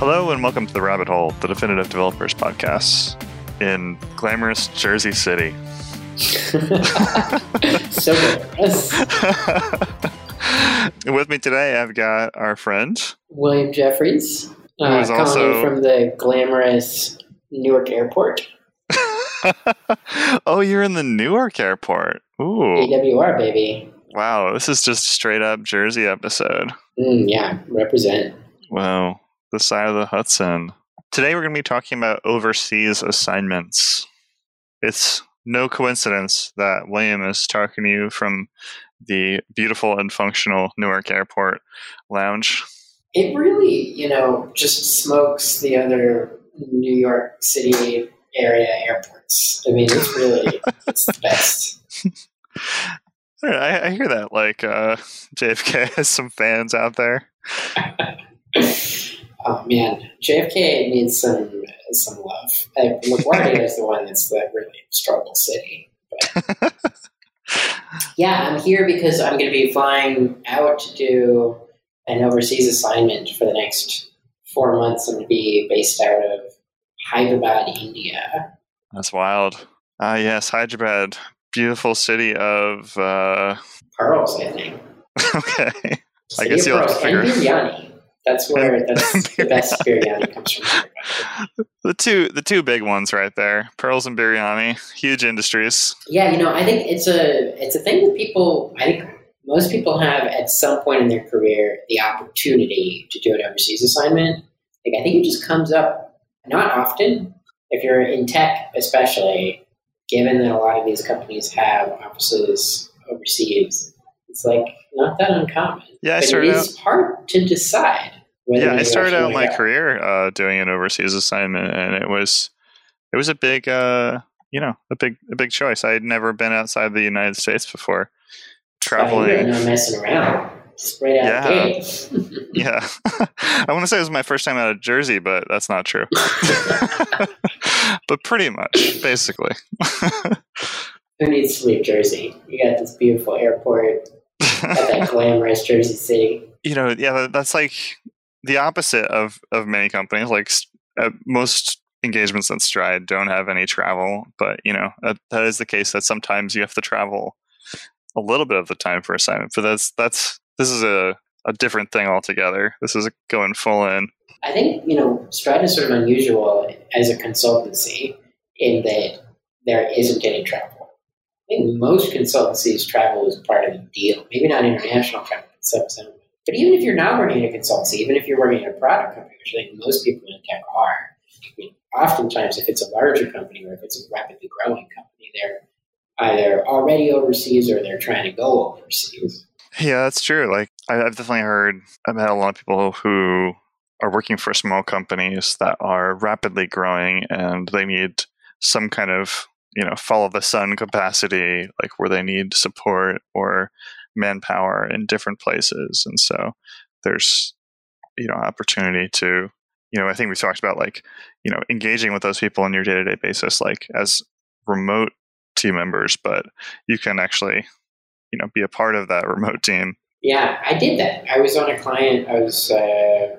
Hello and welcome to the Rabbit Hole, the definitive developers podcast in glamorous Jersey City. so glamorous. With me today, I've got our friend. William Jeffries, uh, calling also- from the glamorous Newark Airport, oh, you're in the Newark airport. Ooh. EWR baby. Wow, this is just straight up Jersey episode. Mm, yeah, represent. Wow, the side of the Hudson. Today we're going to be talking about overseas assignments. It's no coincidence that William is talking to you from the beautiful and functional Newark Airport lounge. It really, you know, just smokes the other New York City area airports. I mean, it's really it's the best. I, I hear that. Like uh, JFK has some fans out there. Oh man, JFK needs some some love. Uh, LaGuardia is the one that's the really struggle city. But yeah, I'm here because I'm going to be flying out to do an overseas assignment for the next four months. I'm going to be based out of Hyderabad, India. That's wild. Ah, yes, Hyderabad, beautiful city of. Uh, Pearls, I think. okay, I guess you'll have to figure- and biryani. That's where that's the best biryani comes from. The two the two big ones right there, pearls and biryani, huge industries. Yeah, you know, I think it's a it's a thing that people I think most people have at some point in their career the opportunity to do an overseas assignment. Like I think it just comes up not often. If you're in tech especially, given that a lot of these companies have offices overseas, it's like not that uncommon. Yeah, I started out. hard to decide Yeah, I started out my go. career uh, doing an overseas assignment, and it was it was a big uh, you know a big a big choice. I had never been outside the United States before. Traveling, messing around. Right out Yeah. yeah. I want to say it was my first time out of Jersey, but that's not true. but pretty much, basically. Who needs to leave Jersey? You got this beautiful airport, that glamorous Jersey City. you know, yeah, that's like the opposite of of many companies. Like uh, most engagements at Stride don't have any travel, but you know that, that is the case. That sometimes you have to travel a little bit of the time for assignment. But that's that's this is a a different thing altogether. This is going full in. I think, you know, Stride is sort of unusual as a consultancy in that there isn't any travel. I think most consultancies travel is part of the deal. Maybe not international travel, but some. But even if you're not working in a consultancy, even if you're working in a product company, which I think most people in tech are, I mean, oftentimes if it's a larger company or if it's a rapidly growing company, they're either already overseas or they're trying to go overseas. Yeah, that's true. Like I've definitely heard. I've met a lot of people who are working for small companies that are rapidly growing, and they need some kind of you know follow the sun capacity, like where they need support or manpower in different places, and so there's you know opportunity to you know I think we talked about like you know engaging with those people on your day to day basis, like as remote team members, but you can actually you know be a part of that remote team Yeah, I did that. I was on a client. I was uh,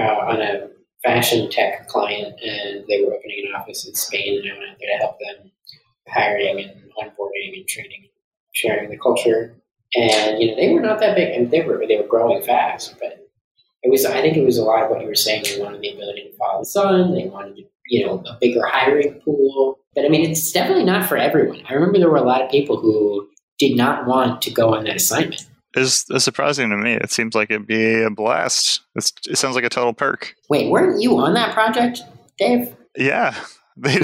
uh, on a fashion tech client, and they were opening an office in Spain, and I went out there to help them hiring and onboarding and training, sharing the culture. And you know, they were not that big, I and they were they were growing fast, but it was. I think it was a lot of what you were saying. They wanted the ability to follow the sun. They wanted, you know, a bigger hiring pool. But I mean, it's definitely not for everyone. I remember there were a lot of people who did not want to go on that assignment. is surprising to me. It seems like it'd be a blast. It's, it sounds like a total perk. Wait, weren't you on that project, Dave? Yeah. They,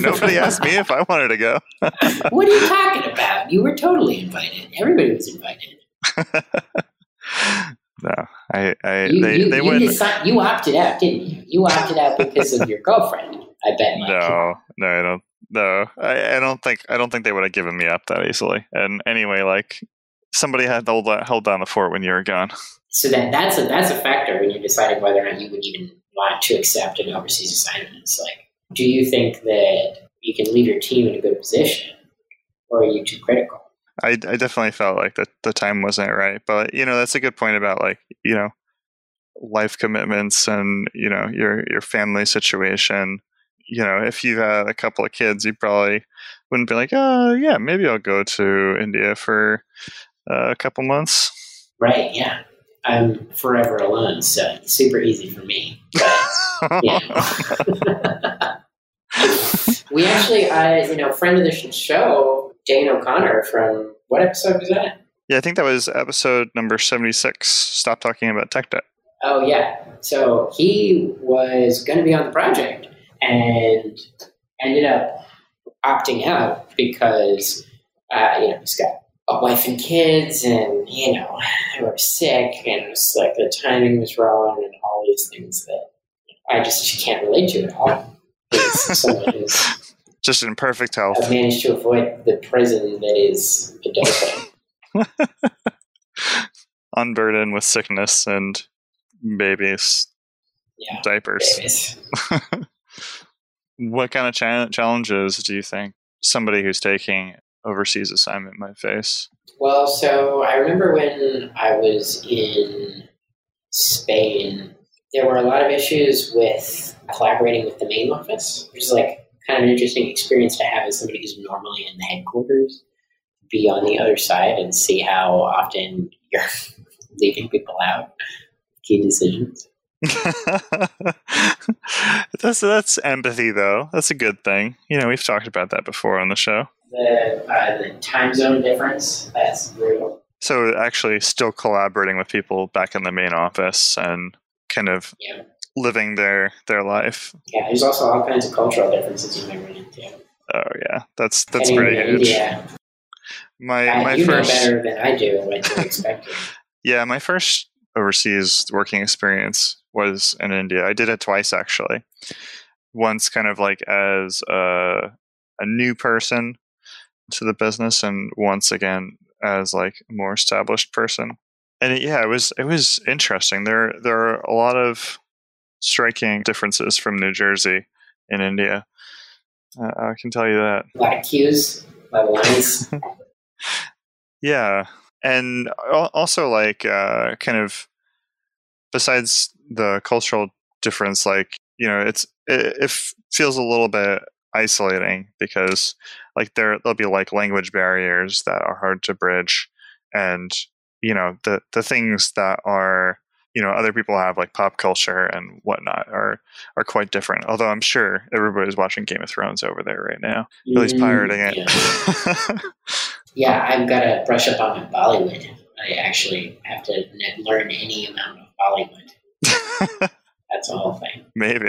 nobody asked me if I wanted to go. What are you talking about? You were totally invited. Everybody was invited. no, I, I You, they, you, they you, went. deci- you opted out, didn't you? You opted out because of your girlfriend. I bet. Mike. No, no, I don't. No, I, I don't think. I don't think they would have given me up that easily. And anyway, like somebody had to hold, held down the fort when you were gone. So that that's a that's a factor when you're deciding whether or not you would even want to accept an overseas assignment. It's like, do you think that you can leave your team in a good position, or are you too critical? I, I definitely felt like the, the time wasn't right. But, you know, that's a good point about like, you know, life commitments and you know your your family situation you know if you had a couple of kids you probably wouldn't be like oh yeah maybe i'll go to india for uh, a couple months Right, yeah. I'm forever alone, so it's super easy for me. But. we actually, uh, you know, friend of the show, Dane O'Connor from, what episode was that? yeah i think that was episode number 76 stop talking about tech debt Oh, yeah. So he was going to be on the project and ended up opting out because, uh, you know, he's got a wife and kids and, you know, they were sick and it was like the timing was wrong and all these things that I just can't relate to it at all. As someone who's just in perfect health I've managed to avoid the prison that is adulthood. unburdened with sickness and babies Yeah. diapers Babies. what kind of cha- challenges do you think somebody who's taking overseas assignment might face Well, so I remember when I was in Spain, there were a lot of issues with collaborating with the main office, which is like kind of an interesting experience to have as somebody who's normally in the headquarters, be on the other side and see how often you're leaving people out key decisions. that's that's empathy though that's a good thing you know we've talked about that before on the show The, uh, the time zone difference, that's real. so actually still collaborating with people back in the main office and kind of Yeah. living their their life Yeah, there's also all kinds of cultural differences you run into. oh yeah that's that's pretty huge India, my I- my you first know better than I do what to expect. Yeah, my first overseas working experience was in India. I did it twice actually. Once kind of like as a, a new person to the business and once again as like a more established person. And it, yeah, it was it was interesting. There there are a lot of striking differences from New Jersey in India. Uh, I can tell you that. of cues, lot lines. Yeah, and also like uh, kind of besides the cultural difference, like you know, it's it, it feels a little bit isolating because like there there'll be like language barriers that are hard to bridge, and you know the the things that are you know other people have like pop culture and whatnot are are quite different. Although I'm sure everybody's watching Game of Thrones over there right now, at least Mm, pirating it. Yeah. Yeah, I've got to brush up on my Bollywood. I actually have to learn any amount of Bollywood. That's the whole thing. Maybe.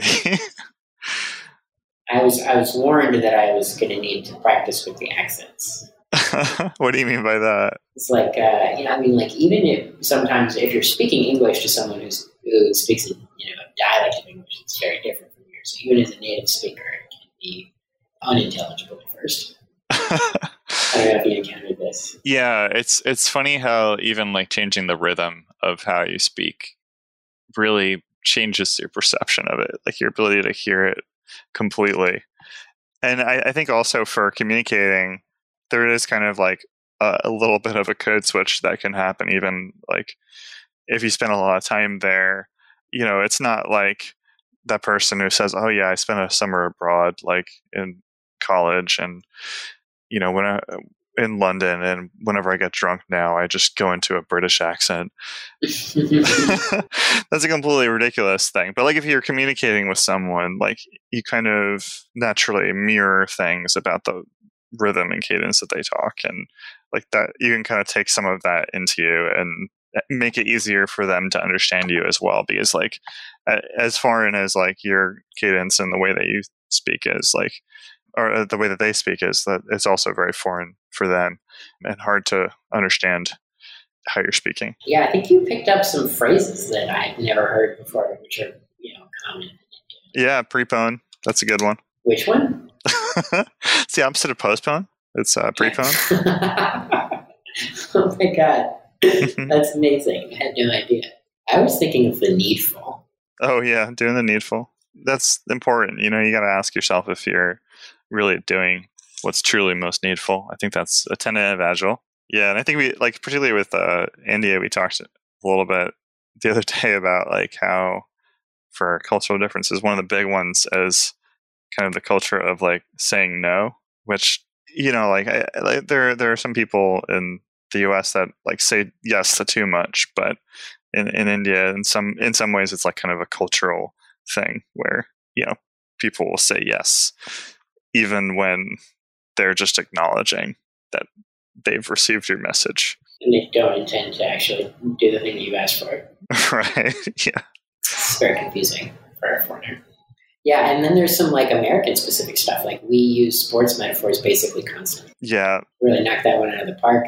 I was I was warned that I was going to need to practice with the accents. what do you mean by that? It's like, uh, you know, I mean, like even if sometimes if you're speaking English to someone who's who speaks a you know a dialect of English, it's very different from yours. So even as a native speaker, it can be unintelligible at first. I don't know if you encountered this. yeah, it's it's funny how even like changing the rhythm of how you speak really changes your perception of it, like your ability to hear it completely. And I, I think also for communicating, there is kind of like a, a little bit of a code switch that can happen, even like if you spend a lot of time there. You know, it's not like that person who says, "Oh yeah, I spent a summer abroad, like in college," and you know, when I in London, and whenever I get drunk now, I just go into a British accent. That's a completely ridiculous thing. But like, if you're communicating with someone, like you kind of naturally mirror things about the rhythm and cadence that they talk, and like that, you can kind of take some of that into you and make it easier for them to understand you as well. Because like, as foreign as like your cadence and the way that you speak is, like or uh, the way that they speak is that it's also very foreign for them and hard to understand how you're speaking. yeah, I think you picked up some phrases that I've never heard before, which are you know common. Yeah, prepone. That's a good one. Which one? It's the opposite of postpone. It's uh, prepone. oh my god, that's amazing! I had no idea. I was thinking of the needful. oh yeah, doing the needful. That's important. You know, you got to ask yourself if you're really doing what's truly most needful. I think that's a tenet of agile. Yeah, and I think we like particularly with uh, India, we talked a little bit the other day about like how for cultural differences, one of the big ones is kind of the culture of like saying no, which you know, like, I, like there there are some people in the U.S. that like say yes to too much, but in in India, in some in some ways, it's like kind of a cultural thing where you know people will say yes even when they're just acknowledging that they've received your message. And they don't intend to actually do the thing you've asked for. right. Yeah. It's very confusing for a foreigner. Yeah, and then there's some like American specific stuff. Like we use sports metaphors basically constantly. Yeah. Really knock that one out of the park.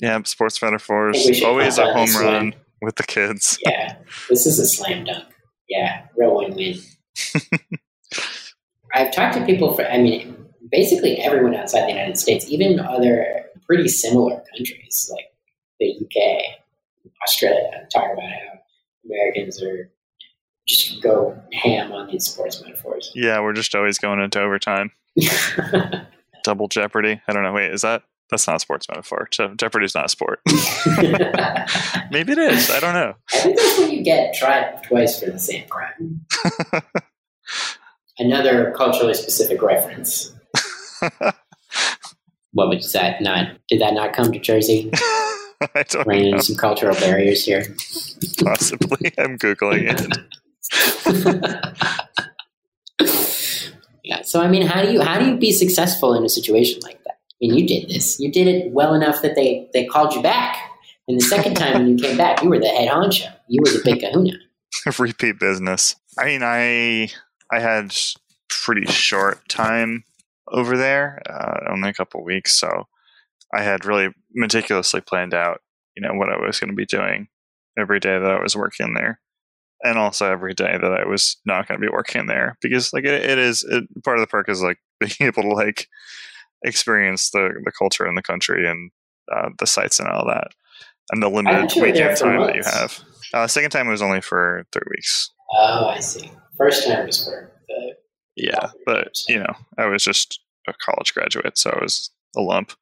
Yeah, sports metaphors. Always a home run one. with the kids. Yeah. This is a slam dunk. Yeah. Real win win. I've talked to people for I mean basically everyone outside the United States, even other pretty similar countries like the UK, Australia, talk about how Americans are just go ham on these sports metaphors. Yeah, we're just always going into overtime. Double Jeopardy. I don't know. Wait, is that that's not a sports metaphor? Je- Jeopardy's not a sport. Maybe it is. I don't know. I think that's when you get tried twice for the same crime. Another culturally specific reference. what was that not? Did that not come to Jersey? I don't into some cultural barriers here. Possibly. I'm Googling it. yeah. So I mean, how do you how do you be successful in a situation like that? I mean, you did this. You did it well enough that they they called you back. And the second time when you came back, you were the head honcho. You were the big kahuna. Repeat business. I mean, I I had pretty short time over there, uh, only a couple weeks. So I had really meticulously planned out, you know, what I was going to be doing every day that I was working there, and also every day that I was not going to be working there, because like it, it is it, part of the perk is like being able to like experience the the culture in the country and uh, the sites and all that, and the limited weekend time months. that you have. Uh, second time was only for three weeks. Oh, I see. First time was for the yeah, but you know, I was just a college graduate, so I was a lump.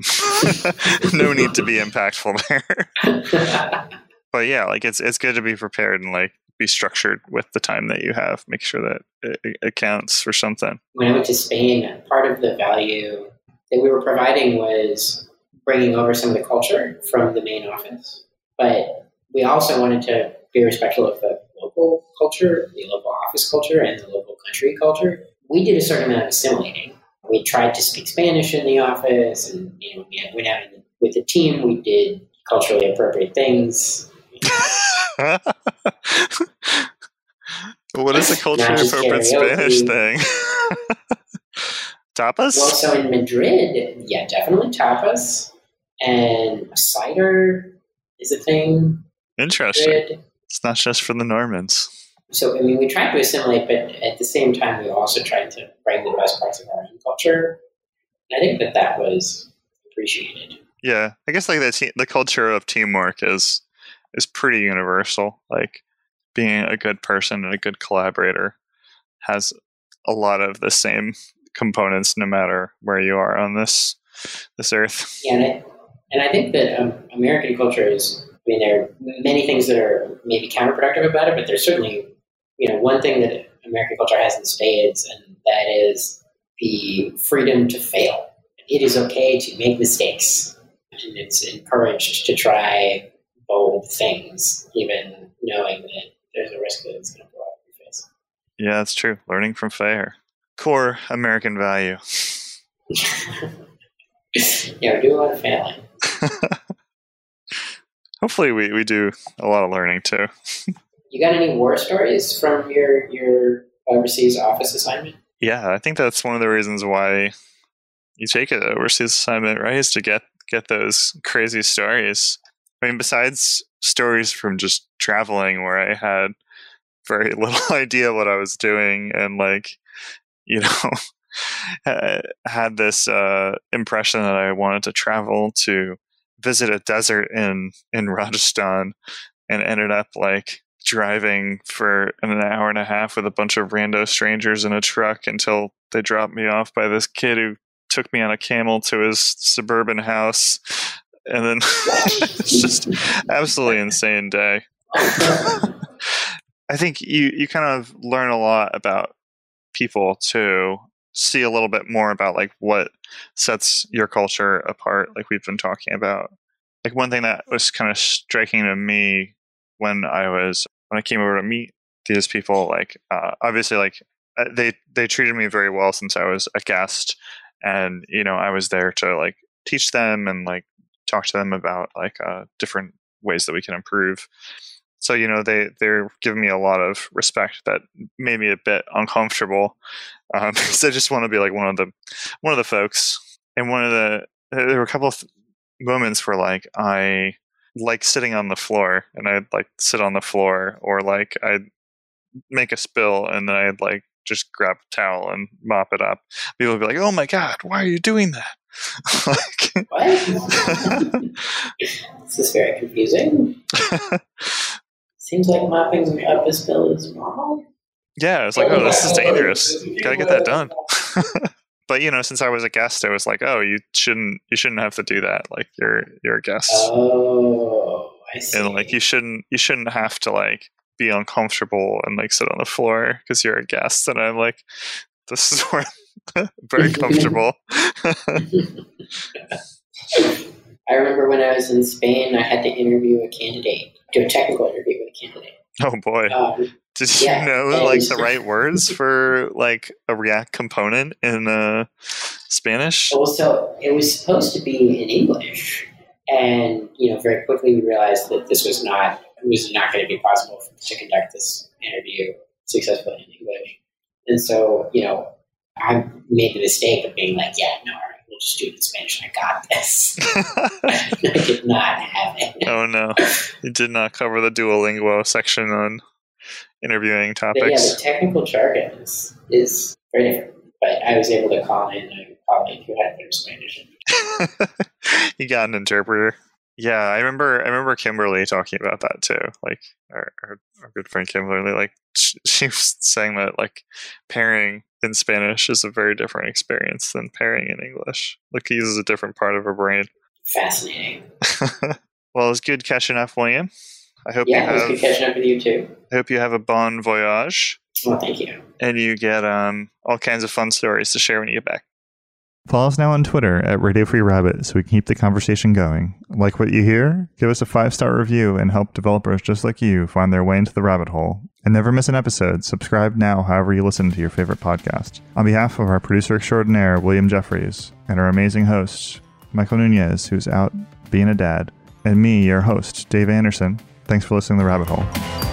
no need to be impactful there. But yeah, like it's it's good to be prepared and like be structured with the time that you have. Make sure that it, it counts for something. When I went to Spain, part of the value that we were providing was bringing over some of the culture from the main office, but we also wanted to be respectful of the local culture, the local office culture, and the local country culture. We did a certain amount of assimilating we tried to speak Spanish in the office, and you know, we went out with the team. We did culturally appropriate things. what is a culturally appropriate Spanish thing? tapas? Well, so in Madrid, yeah, definitely tapas, and cider is a thing. Interesting. Madrid. It's not just for the Normans so I mean, we tried to assimilate, but at the same time, we also tried to bring the best parts of our own culture. And I think that that was appreciated. Yeah, I guess like the te- the culture of teamwork is is pretty universal. Like being a good person and a good collaborator has a lot of the same components, no matter where you are on this this earth. Yeah, and I, and I think that um, American culture is. I mean, there are many things that are maybe counterproductive about it, but there's certainly you know, one thing that American culture has in spades, and that is the freedom to fail. It is okay to make mistakes, and it's encouraged to try bold things, even knowing that there's a risk that it's going to blow up your face. Yeah, that's true. Learning from failure, core American value. yeah, we do a lot of failing. Hopefully, we, we do a lot of learning too. You got any war stories from your your overseas office assignment? Yeah, I think that's one of the reasons why you take an overseas assignment, right? Is to get get those crazy stories. I mean, besides stories from just traveling, where I had very little idea what I was doing, and like, you know, had this uh, impression that I wanted to travel to visit a desert in in Rajasthan, and ended up like driving for an hour and a half with a bunch of rando strangers in a truck until they dropped me off by this kid who took me on a camel to his suburban house and then it's just absolutely insane day I think you you kind of learn a lot about people too. See a little bit more about like what sets your culture apart, like we've been talking about. Like one thing that was kind of striking to me when I was when I came over to meet these people, like uh, obviously like uh, they they treated me very well since I was a guest, and you know I was there to like teach them and like talk to them about like uh, different ways that we can improve. So you know they they're giving me a lot of respect that made me a bit uncomfortable um, because I just want to be like one of the one of the folks. And one of the there were a couple of moments where like I like sitting on the floor and I'd like sit on the floor or like I'd make a spill and then I'd like just grab a towel and mop it up. People would be like, "Oh my god, why are you doing that?" Like, what? this is very confusing. Seems like mopping up a spill is normal. Yeah, it's like, oh, this is dangerous. Gotta get that done. but you know, since I was a guest, I was like, oh, you shouldn't, you shouldn't have to do that. Like, you're, you're a guest. Oh, I see. And like, you shouldn't, you shouldn't have to like be uncomfortable and like sit on the floor because you're a guest. And I'm like, this is where very comfortable. I remember when I was in Spain, I had to interview a candidate, do a technical interview with a candidate. Oh boy. Um, Did you yeah, know like the right words for like a React component in uh, Spanish? Well, so it was supposed to be in English, and you know, very quickly we realized that this was not it was not going to be possible to conduct this interview successfully in English. And so, you know, I made the mistake of being like, yeah, no, all right, we'll just do it in Spanish. I got this. I did not have it. Oh, no. You did not cover the Duolingo section on interviewing topics. But yeah, the technical jargon is, is very different. But I was able to call in a colleague who had Spanish. you got an interpreter. Yeah, I remember. I remember Kimberly talking about that too. Like our, our, our good friend Kimberly, like she, she was saying that like pairing in Spanish is a very different experience than pairing in English. Like he uses a different part of her brain. Fascinating. well, it's good catching up, William. I hope yeah, you have. Good catching up with you too. I hope you have a bon voyage. Well, thank you. And you get um, all kinds of fun stories to share when you get back. Follow us now on Twitter at Radio Free Rabbit so we can keep the conversation going. Like what you hear? Give us a five star review and help developers just like you find their way into the rabbit hole. And never miss an episode. Subscribe now, however you listen to your favorite podcast. On behalf of our producer extraordinaire, William Jeffries, and our amazing host, Michael Nunez, who's out being a dad, and me, your host, Dave Anderson, thanks for listening to The Rabbit Hole.